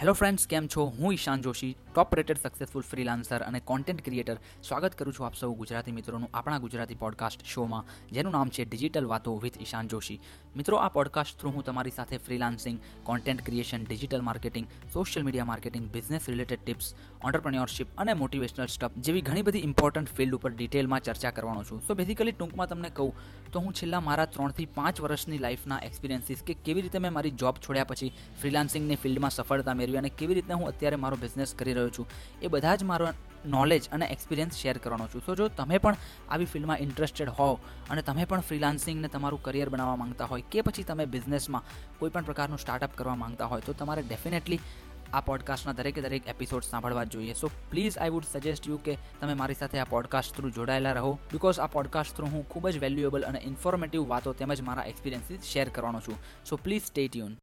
Hello friends કેમ છો? હું Ishan Joshi. Top rated successful freelancer અને કોન્ટેન્ટ ક્રિએટર સ્વાગત કરું છું આપ સૌ ગુજરાતી મિત્રોનું આપણા ગુજરાતી પોડકાસ્ટ શોમાં જેનું નામ છે ડિજિટલ વાતો વિથ ઈશાન જોશી. મિત્રો, આ પોડકાસ્ટ થ્રુ હું તમારી સાથે freelancing content creation digital marketing social media marketing business related tips entrepreneurship અને મોટિવેશનલ સ્ટફ જેવી ઘણી બધી ઇમ્પોર્ટન્ટ ફિલ્ડ ઉપર ડિટેલમાં ચર્ચા કરવાનો છું. સો બેઝિકલી ટૂંકમાં તમને કહું, તો હું છેલ્લા મારા ત્રણથી પાંચ વર્ષની લાઈફના એક્સપિરિયન્સીસ કે કેવી રીતે મેં મારી જોબ છોડ્યા પછી ફ્રીલાન્સિંગની ફિલ્ડમાં સફળતા મેળવી અને કેવી રીતે હું અત્યારે મારો બિઝનેસ કરી રહ્યો છું. એ બધા જ મારો નોલેજ અને એક્સપિરિયન્સ શેર કરવાનો છું. સો જો તમે પણ આવી ફિલ્ડમાં ઇન્ટરેસ્ટેડ હોવ અને તમે પણ ફ્રીલાન્સિંગને તમારું કરિયર બનાવવા માંગતા હોય કે પછી તમે બિઝનેસમાં કોઈ પણ પ્રકારનું સ્ટાર્ટઅપ કરવા માંગતા હોય તો તમારે ડેફિનેટલી આ પોડકાસ્ટના દરેકે દરેક એપિસોડ સાંભળવા જોઈએ. So please I would suggest you કે તમે મારી સાથે આ પોડકાસ્ટ થ્રુ જોડાયેલા રહો બિકોઝ આ પોડકાસ્ટ થ્રુ હું ખૂબ જ વેલ્યુએબલ અને ઇન્ફોર્મેટિવ વાતો તેમજ મારા એક્સપિરિયન્સીસ શેર કરવાનો છું. So please stay tune